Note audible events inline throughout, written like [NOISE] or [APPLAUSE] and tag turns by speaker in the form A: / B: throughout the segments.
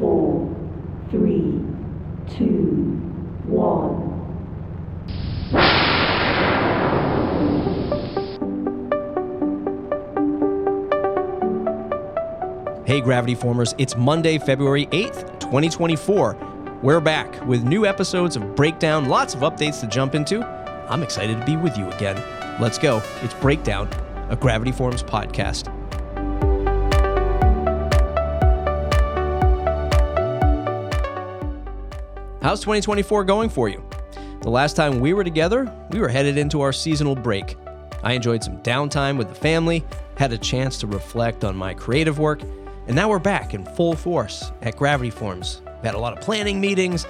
A: four, three, two, one.
B: Hey, Gravity Formers, it's Monday, February 8th, 2024. We're back with new episodes of Breakdown, lots of updates to jump into. I'm excited to be with you again. Let's go. It's Breakdown, a Gravity Forms podcast. How's 2024 going for you? The last time we were together, we were headed into our seasonal break. I enjoyed some downtime with the family, had a chance to reflect on my creative work, and now we're back in full force at Gravity Forms. We had a lot of planning meetings,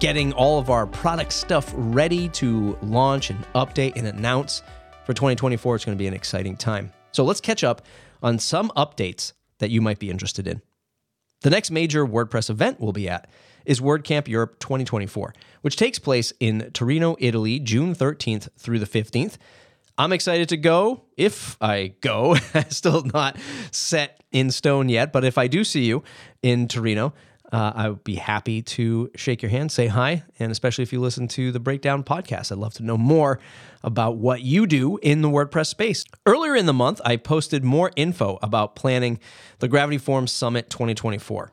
B: getting all of our product stuff ready to launch and update and announce for 2024. It's going to be an exciting time. So let's catch up on some updates that you might be interested in. The next major WordPress event we'll be at is WordCamp Europe 2024, which takes place in Torino, Italy, June 13th through the 15th. I'm excited to go if I go. [LAUGHS] Still not set in stone yet, but if I do see you in Torino, uh, I would be happy to shake your hand, say hi, and especially if you listen to the Breakdown podcast. I'd love to know more about what you do in the WordPress space. Earlier in the month, I posted more info about planning the Gravity Forms Summit 2024.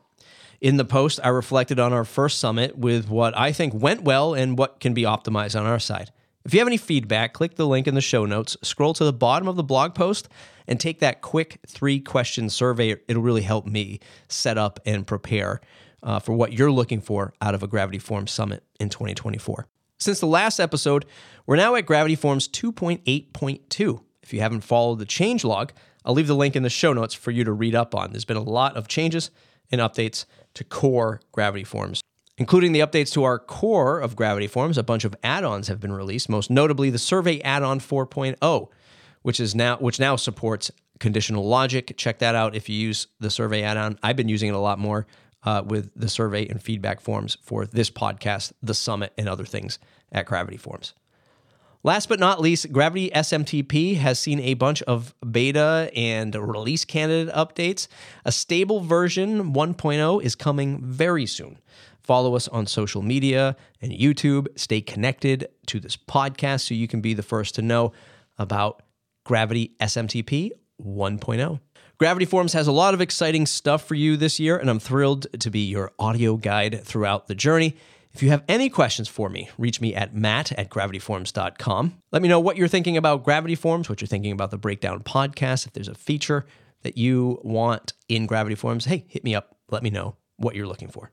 B: In the post, I reflected on our first summit with what I think went well and what can be optimized on our side. If you have any feedback, click the link in the show notes, scroll to the bottom of the blog post, and take that quick three question survey. It'll really help me set up and prepare uh, for what you're looking for out of a Gravity Forms Summit in 2024. Since the last episode, we're now at Gravity Forms 2.8.2. If you haven't followed the change log, I'll leave the link in the show notes for you to read up on. There's been a lot of changes and updates to core Gravity Forms including the updates to our core of Gravity Forms. A bunch of add-ons have been released, most notably the Survey add-on 4.0, which is now which now supports conditional logic. Check that out if you use the Survey add-on. I've been using it a lot more uh, with the survey and feedback forms for this podcast, the summit, and other things at Gravity Forms. Last but not least, Gravity SMTP has seen a bunch of beta and release candidate updates. A stable version 1.0 is coming very soon. Follow us on social media and YouTube. Stay connected to this podcast so you can be the first to know about Gravity SMTP 1.0. Gravity Forms has a lot of exciting stuff for you this year, and I'm thrilled to be your audio guide throughout the journey. If you have any questions for me, reach me at matt at gravityforms.com. Let me know what you're thinking about Gravity Forms, what you're thinking about the Breakdown podcast. If there's a feature that you want in Gravity Forms, hey, hit me up. Let me know what you're looking for.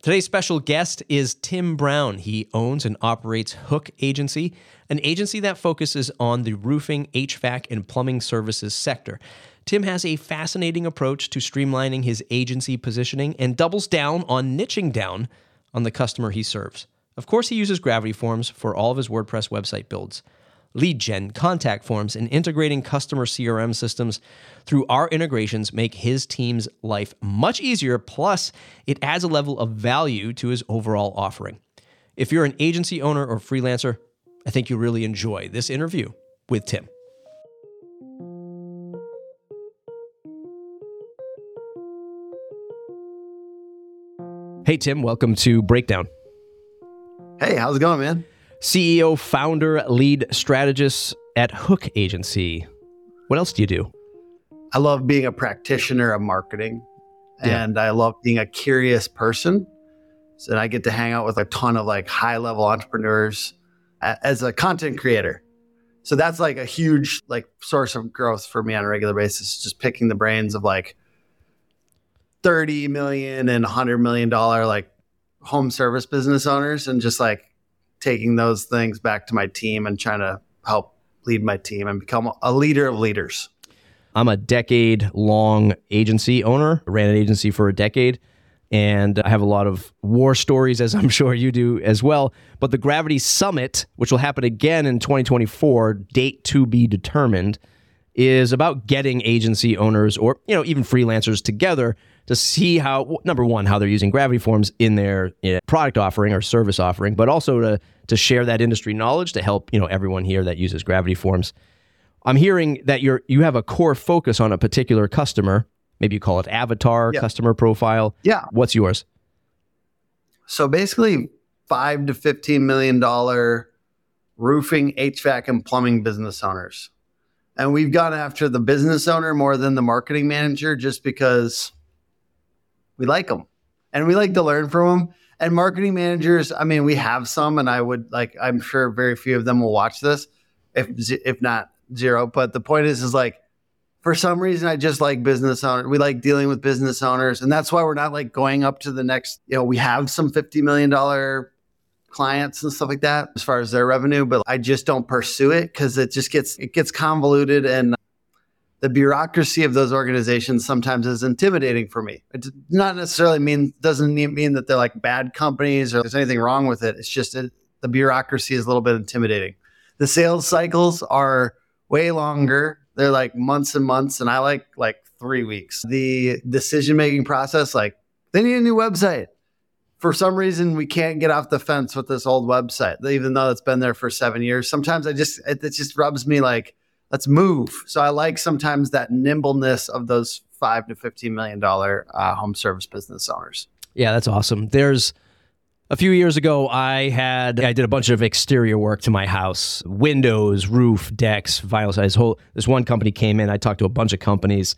B: Today's special guest is Tim Brown. He owns and operates Hook Agency, an agency that focuses on the roofing, HVAC, and plumbing services sector. Tim has a fascinating approach to streamlining his agency positioning and doubles down on niching down on the customer he serves. Of course, he uses Gravity Forms for all of his WordPress website builds lead gen, contact forms, and integrating customer CRM systems through our integrations make his team's life much easier. Plus, it adds a level of value to his overall offering. If you're an agency owner or freelancer, I think you'll really enjoy this interview with Tim. Hey, Tim, welcome to Breakdown.
C: Hey, how's it going, man?
B: CEO, founder, lead strategist at Hook Agency. What else do you do?
C: I love being a practitioner of marketing yeah. and I love being a curious person. So I get to hang out with a ton of like high level entrepreneurs as a content creator. So that's like a huge like source of growth for me on a regular basis, just picking the brains of like 30 million and 100 million dollar like home service business owners and just like taking those things back to my team and trying to help lead my team and become a leader of leaders.
B: I'm a decade long agency owner, ran an agency for a decade, and I have a lot of war stories, as I'm [LAUGHS] sure you do as well. But the Gravity Summit, which will happen again in 2024, date to be determined, is about getting agency owners or you know even freelancers together to see how number one how they're using gravity forms in their you know, product offering or service offering but also to to share that industry knowledge to help you know everyone here that uses gravity forms i'm hearing that you're you have a core focus on a particular customer maybe you call it avatar,
C: Yeah.
B: customer profile.
C: Yeah.
B: What's yours?
C: So basically, five to fifteen million dollar roofing, HVAC, and plumbing business owners, and we've gone after the business owner more than the marketing manager, just because we like them and we like to learn from them. And marketing managers, I mean, we have some, and I would like, I'm sure very few of them will watch this, if if not zero. But the point is, is like for some reason I just like business owners. We like dealing with business owners, and that's why we're not like going up to the next. You know, we have some fifty million dollar clients and stuff like that as far as their revenue, but I just don't pursue it because it just gets it gets convoluted and the bureaucracy of those organizations sometimes is intimidating for me. It does not necessarily mean doesn't mean that they're like bad companies or there's anything wrong with it. It's just it, the bureaucracy is a little bit intimidating. The sales cycles are way longer. They're like months and months, and I like like three weeks. The decision making process, like they need a new website. For some reason, we can't get off the fence with this old website, even though it's been there for seven years. Sometimes I just it, it just rubs me like let's move. So I like sometimes that nimbleness of those five to fifteen million dollar uh, home service business owners.
B: Yeah, that's awesome. There's a few years ago, I had I did a bunch of exterior work to my house, windows, roof, decks, vinyl size. Whole this one company came in. I talked to a bunch of companies,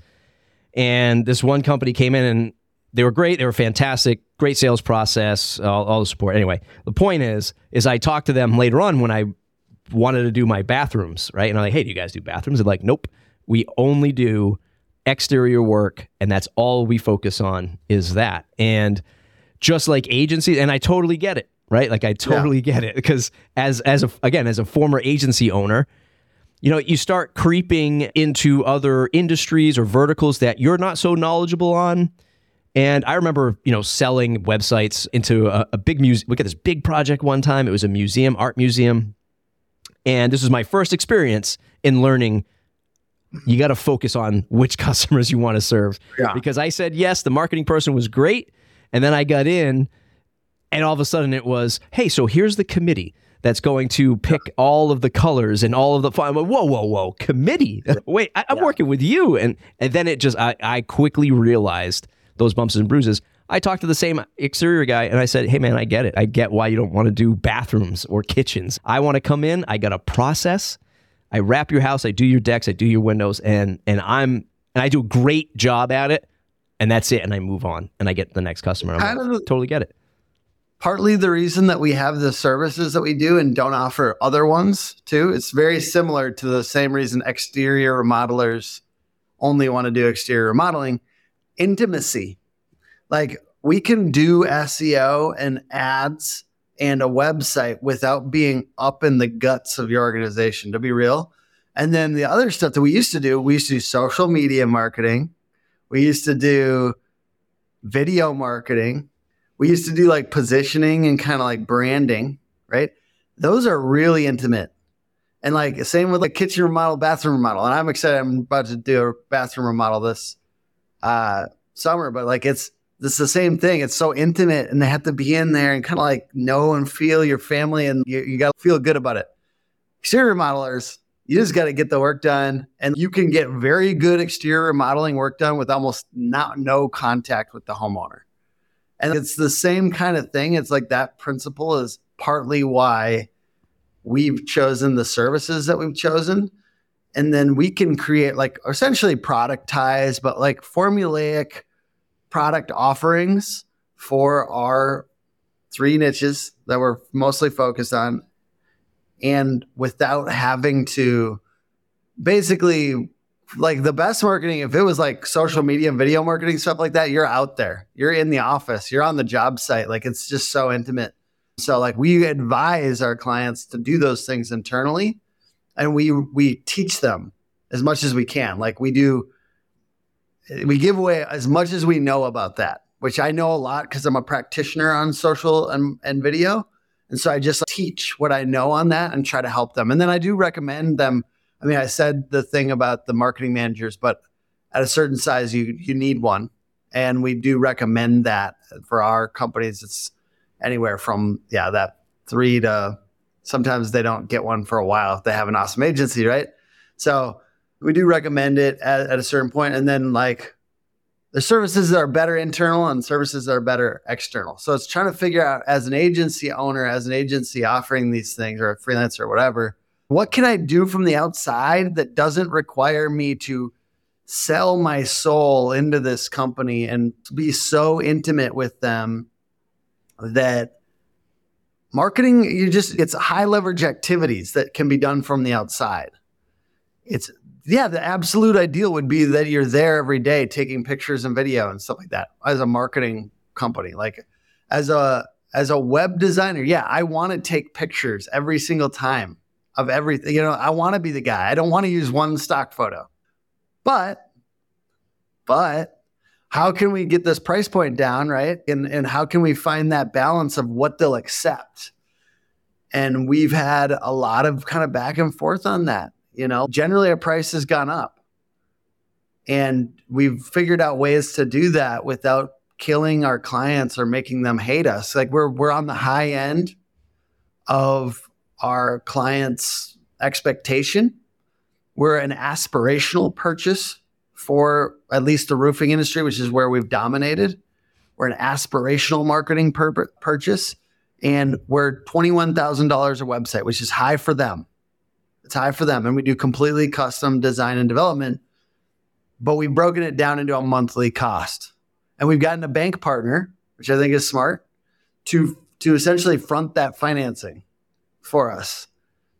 B: and this one company came in and they were great. They were fantastic, great sales process, all, all the support. Anyway, the point is, is I talked to them later on when I wanted to do my bathrooms, right? And I'm like, hey, do you guys do bathrooms? They're like, nope, we only do exterior work, and that's all we focus on is that. And just like agencies, and I totally get it, right? Like I totally get it because as as a again as a former agency owner, you know, you start creeping into other industries or verticals that you're not so knowledgeable on. And I remember, you know, selling websites into a, a big museum. We got this big project one time. It was a museum, art museum. And this was my first experience in learning you got to focus on which [LAUGHS] customers you want to serve.
C: Yeah.
B: Because I said yes, the marketing person was great. And then I got in, and all of a sudden it was, hey, so here's the committee that's going to pick all of the colors and all of the fun. Whoa, whoa, whoa, committee. [LAUGHS] Wait, I, I'm working with you. And and then it just I, I quickly realized those bumps and bruises. I talked to the same exterior guy and I said, Hey man, I get it. I get why you don't want to do bathrooms or kitchens. I want to come in, I got a process. I wrap your house, I do your decks, I do your windows, and and I'm and I do a great job at it, and that's it. And I move on and I get the next customer. I'm like, totally get it.
C: partly the reason that we have the services that we do and don't offer other ones too. It's very similar to the same reason exterior remodelers only want to do exterior remodeling intimacy. Like we can do SEO and ads and a website without being up in the guts of your organization, to be real. And then the other stuff that we used to do, we used to do social media marketing. We used to do video marketing we used to do like positioning and kind of like branding, right? Those are really intimate. And like same with like kitchen remodel, bathroom remodel. And I'm excited. I'm about to do a bathroom remodel this uh summer, but like it's it's the same thing. It's so intimate and they have to be in there and kind of like know and feel your family and you, you got to feel good about it. Exterior remodelers, you just got to get the work done and you can get very good exterior remodeling work done with almost not no contact with the homeowner. And it's the same kind of thing. It's like that principle is partly why we've chosen the services that we've chosen. And then we can create like essentially productize, but like formulaic product offerings for our three niches that we're mostly focused on. And without having to basically like the best marketing, if it was like social media and video marketing, stuff like that, you're out there, you're in the office, you're on the job site. Like it's just so intimate. So like we advise our clients to do those things internally and we we teach them as much as we can. Like we do we give away as much as we know about that, which I know a lot because I'm a practitioner on social and, and video. And so I just teach what I know on that and try to help them. And then I do recommend them I mean, I said the thing about the marketing managers, but at a certain size, you you need one, and we do recommend that for our companies. It's anywhere from yeah that three to sometimes they don't get one for a while if they have an awesome agency, right? So we do recommend it at, at a certain point, and then like the services that are better internal and services that are better external. So it's trying to figure out as an agency owner, as an agency offering these things or a freelancer or whatever, what can I do from the outside that doesn't require me to sell my soul into this company and be so intimate with them that marketing you just it's high leverage activities that can be done from the outside. It's yeah the absolute ideal would be that you're there every day taking pictures and video and stuff like that as a marketing company. Like as a as a web designer yeah i want to take pictures every single time of everything. You know i want to be the guy. I don't want to use one stock photo. But but how can we get this price point down, right? And and how can we find that balance of what they'll accept? And we've had a lot of kind of back and forth on that. You know, generally our price has gone up. And we've figured out ways to do that without killing our clients or making them hate us. Like we're we're on the high end of our clients' expectation. We're an aspirational purchase for at least the roofing industry, which is where we've dominated. We're an aspirational marketing pur- purchase, and we're $21,000 a website, which is high for them. It's high for them. And we do completely custom design and development, but we've broken it down into a monthly cost. And we've gotten a bank partner, which I think is smart, to, to essentially front that financing for us.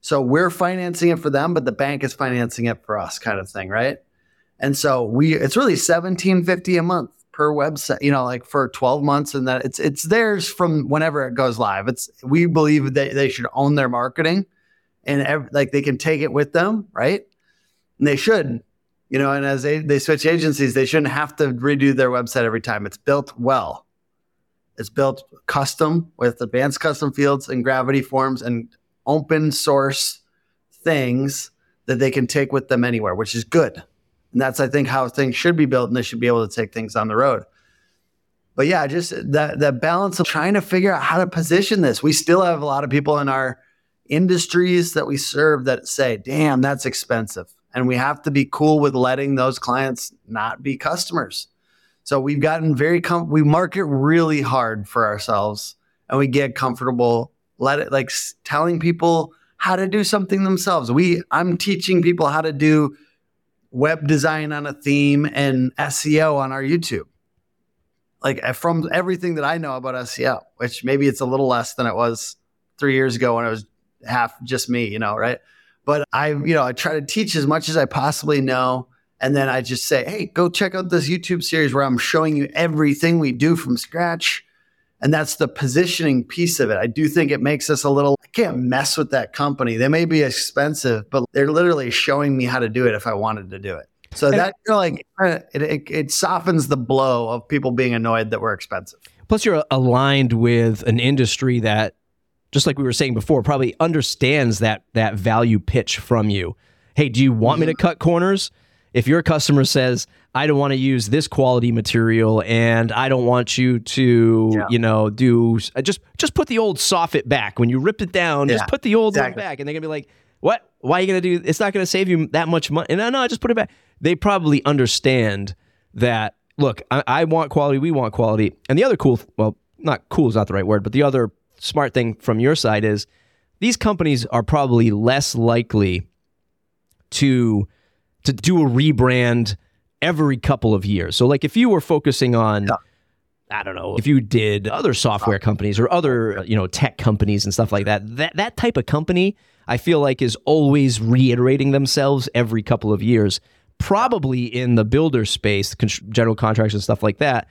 C: So we're financing it for them, but the bank is financing it for us, kind of thing, right? And so we it's really 1750 a month per website, you know, like for 12 months and that it's it's theirs from whenever it goes live. It's we believe that they should own their marketing and ev- like they can take it with them, right? And they should. You know, and as they, they switch agencies, they shouldn't have to redo their website every time. It's built well. It's built custom with advanced custom fields and gravity forms and open source things that they can take with them anywhere, which is good. And that's, I think, how things should be built and they should be able to take things on the road. But yeah, just that, that balance of trying to figure out how to position this. We still have a lot of people in our industries that we serve that say, damn, that's expensive. And we have to be cool with letting those clients not be customers. So we've gotten very, com- we market really hard for ourselves and we get comfortable, let it like telling people how to do something themselves. We, I'm teaching people how to do web design on a theme and SEO on our YouTube. Like from everything that I know about SEO, which maybe it's a little less than it was three years ago when it was half just me, you know, right? But I, you know, I try to teach as much as I possibly know. And then I just say, hey, go check out this YouTube series where I'm showing you everything we do from scratch and that's the positioning piece of it. I do think it makes us a little, I can't mess with that company. They may be expensive, but they're literally showing me how to do it if I wanted to do it. So and that you know, like it, it, it softens the blow of people being annoyed that we're expensive.
B: Plus, you're aligned with an industry that, just like we were saying before, probably understands that that value pitch from you. Hey, do you want me to mm-hmm. cut corners? If your customer says, I don't want to use this quality material and I don't want you to, yeah. you know, do uh, just just put the old soffit back. When you ripped it down, yeah. just put the old exactly. one back. And they're gonna be like, What? Why are you gonna do it's not gonna save you that much money? And no, no, just put it back. They probably understand that look, I, I want quality, we want quality. And the other cool well, not cool is not the right word, but the other smart thing from your side is these companies are probably less likely to to do a rebrand every couple of years. So like if you were focusing on yeah. I don't know, if you did other software companies or other, you know, tech companies and stuff like that, that that type of company I feel like is always reiterating themselves every couple of years. Probably in the builder space, general contracts and stuff like that,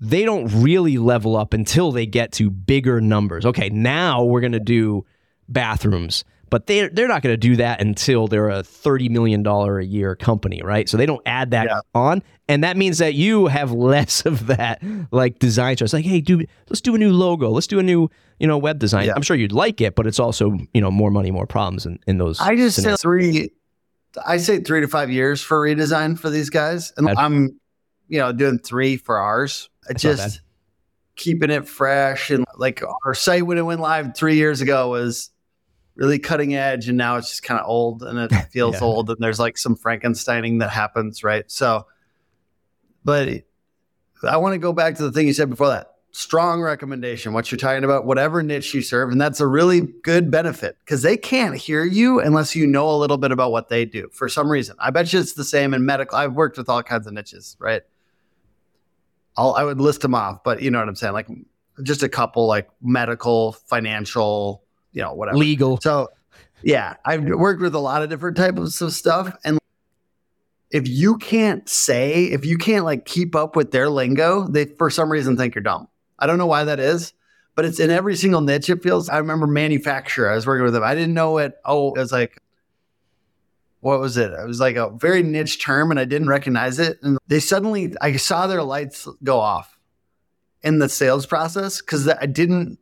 B: they don't really level up until they get to bigger numbers. Okay, now we're going to do bathrooms but they're they're not going to do that until they're a thirty million dollar a year company, right? So they don't add that yeah. on, and that means that you have less of that like design choice. Like, hey, do let's do a new logo, let's do a new you know web design. Yeah. I'm sure you'd like it, but it's also you know more money, more problems in, in those.
C: I just scenarios. say three. I say three to five years for redesign for these guys, and I'm you know doing three for ours. I just keeping it fresh and like our site when it went live three years ago was really cutting edge and now it's just kind of old and it [LAUGHS] feels yeah. old and there's like some frankensteining that happens right so but I want to go back to the thing you said before that. Strong recommendation, what you're talking about, whatever niche you serve. And that's a really good benefit because they can't hear you unless you know a little bit about what they do for some reason. I bet you it's the same in medical. I've worked with all kinds of niches, right? I'll, I would list them off, but you know what I'm saying? Like just a couple, like medical, financial, you know, whatever.
B: Legal.
C: So, yeah, I've worked with a lot of different types of stuff. And if you can't say, if you can't like keep up with their lingo, they for some reason think you're dumb. I don't know why that is, but it's in every single niche. It feels. I remember manufacturer. I was working with them. I didn't know it. Oh, it was like, what was it? It was like a very niche term, and I didn't recognize it. And they suddenly, I saw their lights go off in the sales process because I didn't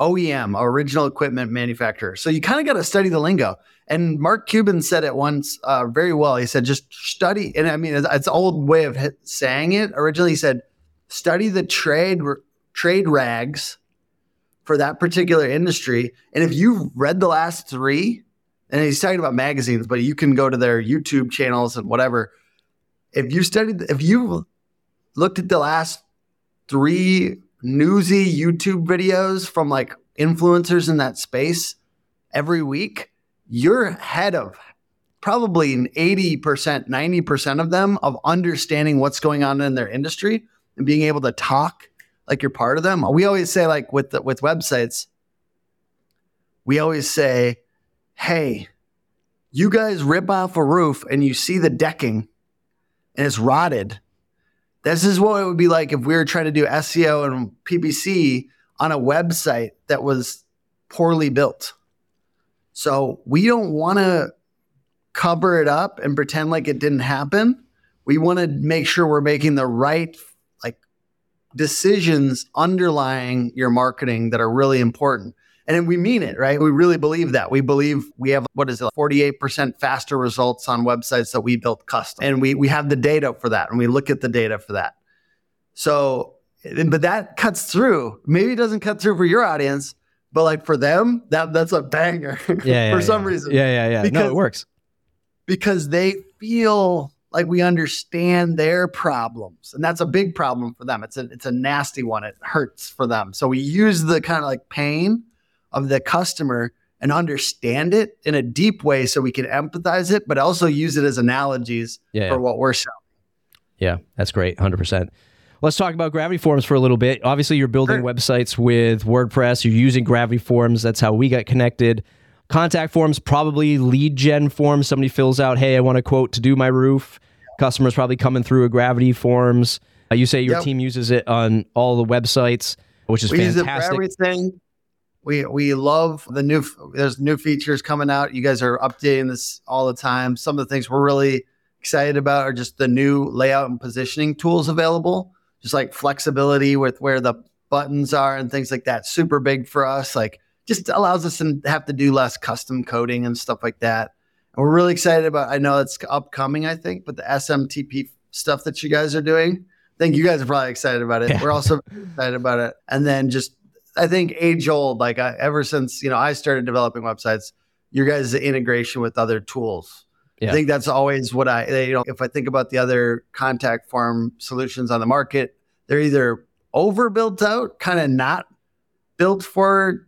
C: OEM, original equipment manufacturer. So you kind of got to study the lingo. And Mark Cuban said it once uh, very well. He said, just study. And I mean, it's, it's old way of saying it. Originally, he said, study the trade trade rags for that particular industry. And if you've read the last three, and he's talking about magazines, but you can go to their YouTube channels and whatever. If you studied, if you looked at the last three newsy YouTube videos from like influencers in that space every week, you're ahead of probably 80%, 90% of them of understanding what's going on in their industry and being able to talk like you're part of them. We always say like with the, with websites, we always say, "Hey, you guys rip off a roof and you see the decking and it's rotted this is what it would be like if we were trying to do SEO and PPC on a website that was poorly built. So we don't want to cover it up and pretend like it didn't happen. We want to make sure we're making the right like decisions underlying your marketing that are really important. And we mean it, right? We really believe that. We believe we have, what is it, 48% faster results on websites that we built custom. And we, we have the data for that. And we look at the data for that. So, but that cuts through. Maybe it doesn't cut through for your audience, but like for them, that that's a banger [LAUGHS]
B: yeah, yeah
C: for some
B: yeah.
C: reason.
B: Yeah, yeah, yeah.
C: Because,
B: no, it works.
C: Because they feel like we understand their problems and that's a big problem for them it's a it's a nasty one it hurts for them so we use the kind of like pain of the customer and understand it in a deep way so we can empathize it, but also use it as analogies
B: yeah,
C: for
B: yeah.
C: what we're selling.
B: Yeah, that's great. 100%. Let's talk about Gravity Forms for a little bit. Obviously, you're building
C: Sure.
B: websites with WordPress. You're using Gravity Forms. That's how we got connected. Contact forms, probably lead gen forms. Somebody fills out, hey, I want a quote to do my roof. Customers probably coming through a Gravity Forms. Uh, you say your
C: Yep.
B: team uses it on all the websites, which is
C: we use it for
B: fantastic.
C: everything. We we love the new. There's new features coming out. You guys are updating this all the time. Some of the things we're really excited about are just the new layout and positioning tools available. Just like flexibility with where the buttons are and things like that. Super big for us. Like just allows us to have to do less custom coding and stuff like that. And we're really excited about. I know it's upcoming. I think, but the SMTP stuff that you guys are doing. I think you guys are probably excited about it.
B: Yeah.
C: We're also excited about it. And then just I think age old, like I, ever since you know I started developing websites, your guys' integration with other tools.
B: Yeah.
C: I think that's always what I you know if I think about the other contact form solutions on the market, they're either overbuilt out, kind of not built for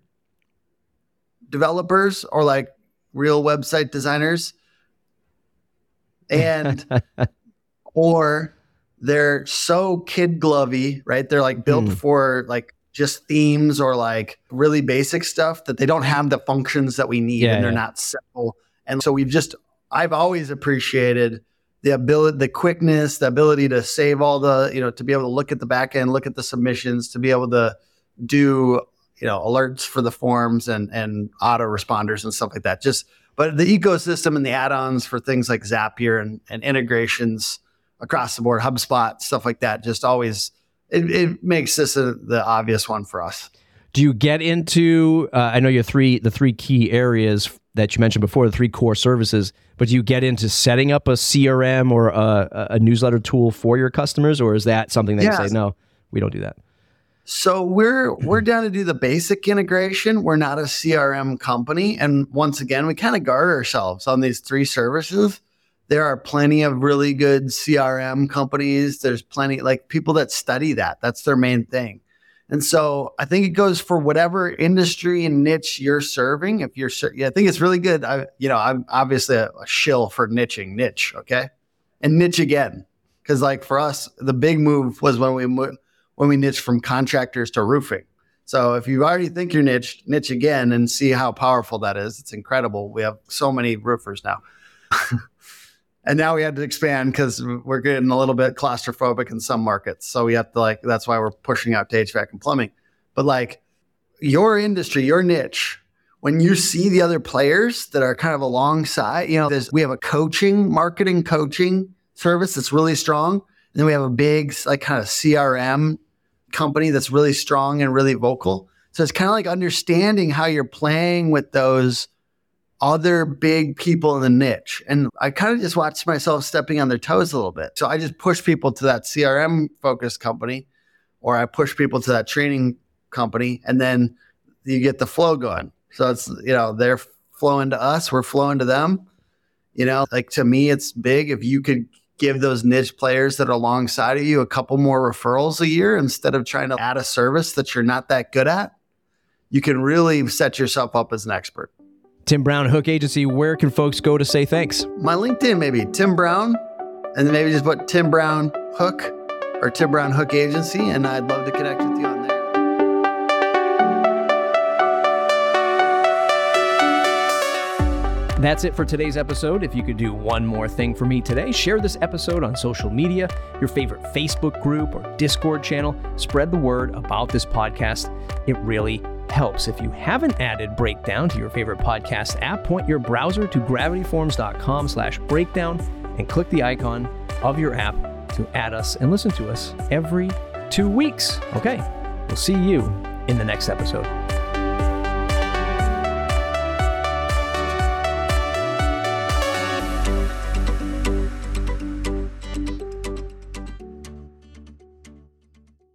C: developers or like real website designers, and [LAUGHS] or they're so kid glovey, right? They're like built
B: Hmm.
C: for like just themes or like really basic stuff that they don't have the functions that we need
B: Yeah,
C: and they're
B: yeah.
C: not simple. And so we've just I've always appreciated the ability the quickness, the ability to save all the, you know, to be able to look at the back end, look at the submissions, to be able to do, you know, alerts for the forms and and auto responders and stuff like that. Just but the ecosystem and the add-ons for things like Zapier and, and integrations across the board, HubSpot, stuff like that, just always it, it makes this a, the obvious one for us.
B: Do you get into? Uh, I know your three the three key areas that you mentioned before, the three core services. But do you get into setting up a CRM or a, a newsletter tool for your customers, or is that something that you say no, we don't do that?
C: So we're we're down to do the basic integration. We're not a CRM company, and once again, we kind of guard ourselves on these three services. There are plenty of really good CRM companies. There's plenty like people that study that. That's their main thing. And so I think it goes for whatever industry and niche you're serving. If you're, yeah, I think it's really good. I, you know, I'm obviously a, a shill for niching, niche, okay, and niche again, because like for us, the big move was when we when we niche from contractors to roofing. So if you already think you're niche, niche again and see how powerful that is. It's incredible. We have so many roofers now. And now we had to expand because we're getting a little bit claustrophobic in some markets. So we have to like that's why we're pushing out to HVAC and plumbing. But like your industry, your niche, when you see the other players that are kind of alongside, you know, there's we have a coaching, marketing coaching service that's really strong. And then we have a big like kind of CRM company that's really strong and really vocal. So it's kind of like understanding how you're playing with those other big people in the niche. And I kind of just watched myself stepping on their toes a little bit. So I just push people to that CRM focused company or I push people to that training company and then you get the flow going. So it's, you know, they're flowing to us, we're flowing to them. You know, like to me, it's big if you could give those niche players that are alongside of you a couple more referrals a year instead of trying to add a service that you're not that good at. You can really set yourself up as an expert.
B: Tim Brown Hook Agency, where can folks go to say thanks?
C: My LinkedIn, maybe Tim Brown, and then maybe just put Tim Brown Hook or Tim Brown Hook Agency, and I'd love to connect with you on there.
B: That's it for today's episode. If you could do one more thing for me today, share this episode on social media, your favorite Facebook group or Discord channel. Spread the word about this podcast. It really helps. If you haven't added Breakdown to your favorite podcast app, point your browser to gravityforms.com slash breakdown and click the icon of your app to add us and listen to us every two weeks. Okay, we'll see you in the next episode.